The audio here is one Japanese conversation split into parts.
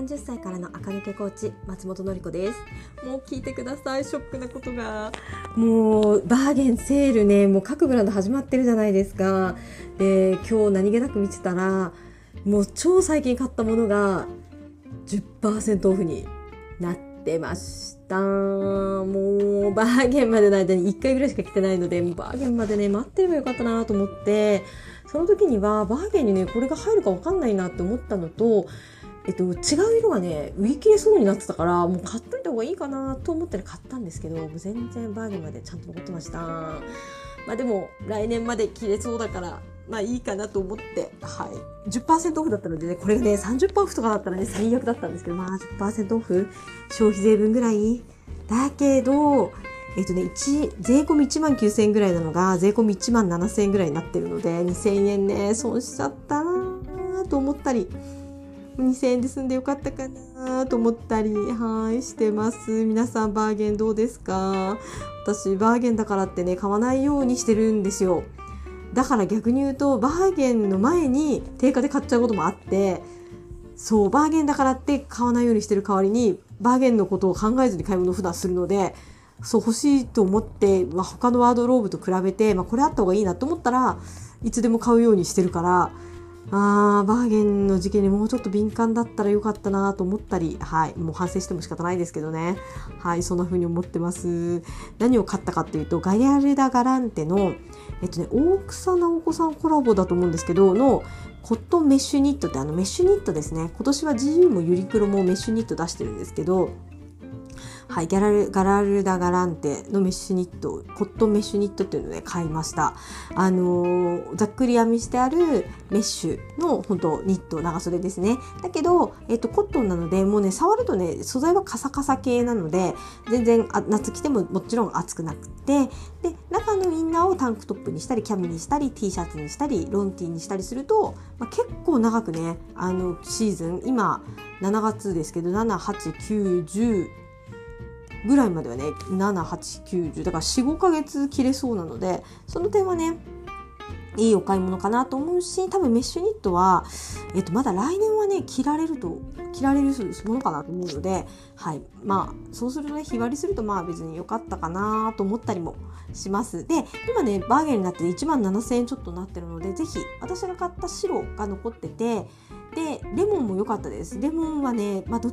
30歳からの垢抜けコーチ松本のり子です。もう聞いてください。ショックなことが。もうバーゲンセールねもう各ブランド始まってるじゃないですか。で今日何気なく見てたらもう超最近買ったものが10%オフになってました。もうバーゲンまでの間に1回ぐらいしか来てないのでバーゲンまでね待ってればよかったなと思ってその時にはバーゲンにねこれが入るか分かんないなって思ったのとえっと、違う色がね売り切れそうになってたからもう買っといた方がいいかなと思って買ったんですけど全然バーゲンまでちゃんと残ってました。まあでも来年まで着れそうだからまあいいかなと思ってはい。10%オフだったのでねこれがね30%オフとかだったらね最悪だったんですけどまあ10%オフ消費税分ぐらい。だけどえっとね、税込み1万9000円ぐらいなのが税込み1万7000円ぐらいになってるので2000円ね損しちゃったなと思ったり2000円で済んでよかったかなと思ったりはいしてます。皆さんバーゲンどうですか？私バーゲンだからってね買わないようにしてるんですよ。だから逆に言うとバーゲンの前に定価で買っちゃうこともあってそうバーゲンだからって買わないようにしてる代わりにバーゲンのことを考えずに買い物を普段するのでそう欲しいと思って、まあ、他のワードローブと比べて、まあ、これあった方がいいなと思ったらいつでも買うようにしてるからあーバーゲンの事件にもうちょっと敏感だったらよかったなと思ったり、はい、もう反省しても仕方ないですけどね、はい、そんな風に思ってます。何を買ったかっていうと、ガリアルダ・ガランテの、えっとね、大草直子さんコラボだと思うんですけど、の、コットンメッシュニットってあのメッシュニットですね。今年は GU もユニクロもメッシュニット出してるんですけど、はい、ギャラルガラルダ・ガランテのメッシュニットコットンメッシュニットっていうので買いました。あのー、ざっくり編みしてあるメッシュの本当ニット長袖ですね。だけど、えっと、コットンなのでもうね触るとね素材はカサカサ系なので全然あ夏着てももちろん暑くなくて。で中のインナーをタンクトップにしたりキャミにしたり T シャツにしたりロンティーにしたりすると、まあ、結構長くねあのシーズン今7月ですけど78910ぐらいまではね7890だから45ヶ月切れそうなのでその点はねいいお買い物かなと思うし多分メッシュニットは、えっと、まだ来年はね着られると着られるものかなと思うので、はい。まあ、そうするとね日割りするとまあ別に良かったかなと思ったりもします。で今ねバーゲンになって1万7000円ちょっとなってるのでぜひ私が買った白が残っててでレモンも良かったです。レモンはね、まあ、どっ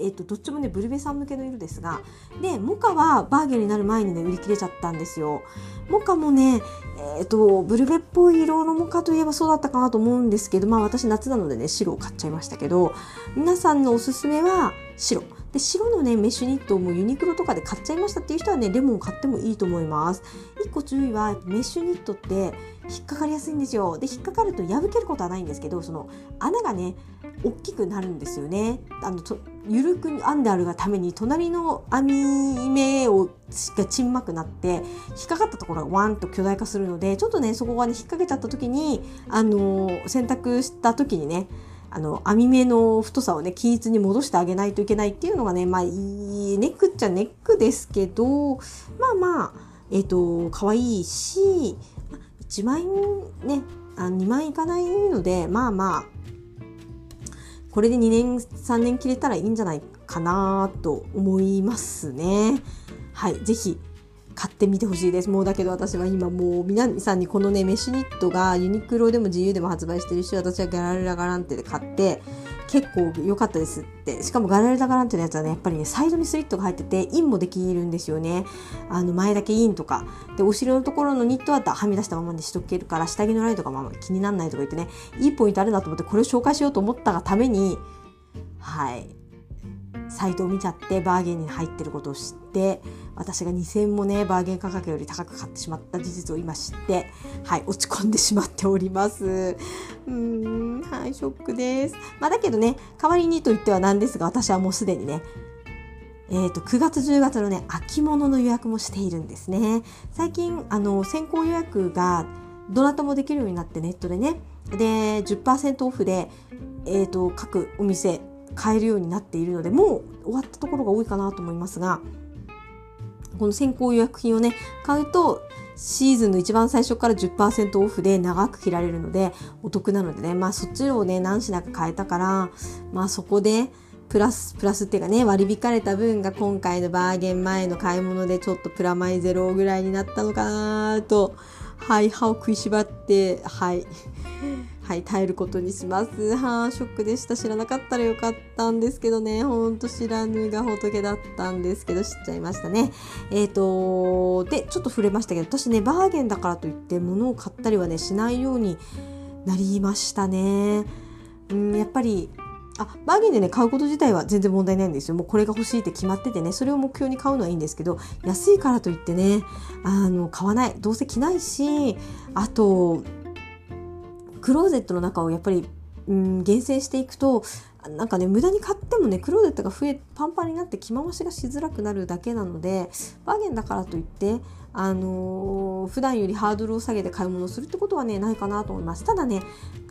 えーと、どっちもねブルベさん向けの色ですがでモカはバーゲンになる前にね売り切れちゃったんですよ。モカもねえっ、ー、とブルベっぽい色のモカといえばそうだったかなと思うんですけどまあ私夏なのでね白を買っちゃいましたけど皆さんのおすすめは白。で白のねメッシュニットをもうユニクロとかで買っちゃいましたっていう人はねレモン買ってもいいと思います。1個注意はメッシュニットって引っかかりやすいんですよ。で引っかかると破けることはないんですけどその穴がね大きくなるんですよね。あのと緩く編んであるがために隣の編み目をがちんまくなって引っかかったところがワンと巨大化するのでちょっとねそこがね引っ掛けちゃった時にあの洗濯した時にねあの編み目の太さをね均一に戻してあげないといけないっていうのがねまあいいネックっちゃネックですけどまあまあえっ、ー、と可愛いし1万円ねあ2万円いかないのでまあまあこれで2年3年切れたらいいんじゃないかなと思いますね。はい、ぜひ買ってみてほしいです。もうだけど私は今もう皆さんにこのね、メッシュニットがユニクロでも自由でも発売してるし、私はガラルラガランテで買って、結構良かったですって。しかもガラルダガランテのやつはね、やっぱりね、サイドにスリットが入ってて、インもできるんですよね。あの、前だけインとか。で、お尻のところのニットははみ出したままにしとけるから、下着のラインとかも気にならないとか言ってね、いいポイントあるなと思って、これを紹介しようと思ったがために、はい。サイトを見ちゃってバーゲンに入ってることを知って私が2000円もねバーゲン価格より高く買ってしまった事実を今知ってはい落ち込んでしまっております。うんはいショックです。まあだけどね代わりにと言ってはなんですが私はもうすでにねえーと、9月10月のね秋物の予約もしているんですね。最近あの先行予約がどなたもできるようになってネットでねで10%オフで、えーと各お店買えるようになっているのでもう終わったところが多いかなと思いますがこの先行予約品をね買うとシーズンの一番最初から10%オフで長く着られるのでお得なのでねまあそっちをね何品か買えたからまあそこでプラス、プラスっていうかね、割り引かれた分が今回のバーゲン前の買い物でちょっとプラマイゼロぐらいになったのかなと、はい、歯を食いしばって、はい、はい、耐えることにします。はあ、ショックでした。知らなかったらよかったんですけどね、ほんと知らぬが仏だったんですけど、知っちゃいましたね。えっ、ー、と、で、ちょっと触れましたけど、私ね、バーゲンだからといって物を買ったりはね、しないようになりましたね。うん、やっぱり、あバーゲンでね買うこと自体は全然問題ないんですよもうこれが欲しいって決まっててねそれを目標に買うのはいいんですけど安いからといってねあの買わないどうせ着ないしあとクローゼットの中をやっぱり、うん、厳選していくとなんかね無駄に買ってもねクローゼットが増えパンパンになって着回しがしづらくなるだけなのでバーゲンだからといってあのー、普段よりハードルを下げて買い物をするってことはねないかなと思いますただね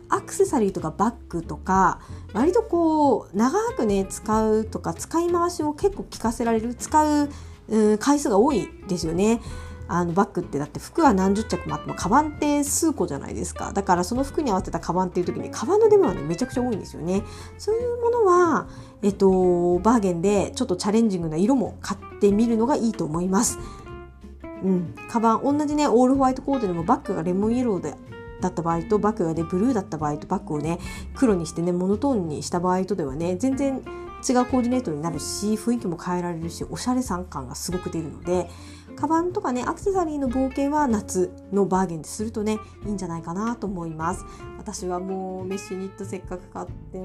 アクセサリーとかバッグとか割とこう長くね使うとか使い回しを結構効かせられる使う、回数が多いですよね。あのバッグってだって服は何十着もあってもカバンって数個じゃないですか。だからその服に合わせたカバンっていう時にカバンの出番はねめちゃくちゃ多いんですよね。そういうものはえっとバーゲンでちょっとチャレンジングな色も買ってみるのがいいと思います。うん、カバン同じねオールホワイトコートでもバッグがレモンイエローでだった場合とバッグがねブルーだった場合とバッグをね黒にしてねモノトーンにした場合とではね全然違うコーディネートになるし雰囲気も変えられるしおしゃれさん感がすごく出るのでカバンとかねアクセサリーの冒険は夏のバーゲンでするとねいいんじゃないかなと思います。私はもうメッシュニットせっかく買って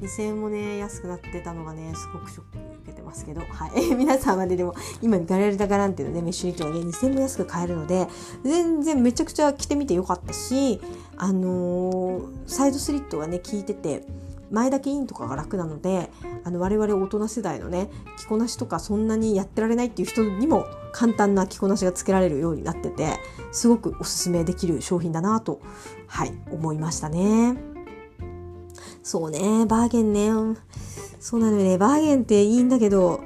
2000円もね安くなってたのがねすごくショック受けてますけど、はい、皆さんはねでも今ガラルダガランっていうねメッシュニットがね2000円も安く買えるので全然めちゃくちゃ着てみてよかったしあのー、サイドスリットがね効いてて前だけインとかが楽なのであの我々大人世代のね着こなしとかそんなにやってられないっていう人にも簡単な着こなしがつけられるようになっててすごくおすすめできる商品だなとはい思いましたね。そうねバーゲンね。そうなのよね。バーゲンっていいんだけど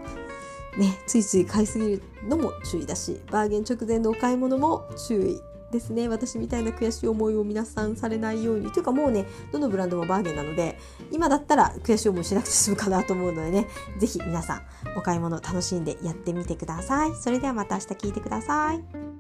ねついつい買いすぎるのも注意だしバーゲン直前のお買い物も注意。ですね。私みたいな悔しい思いを皆さんされないように。というかもうねどのブランドもバーゲンなので今だったら悔しい思いしなくて済むかなと思うのでね是非皆さんお買い物楽しんでやってみてください。それではまた明日聞いてください。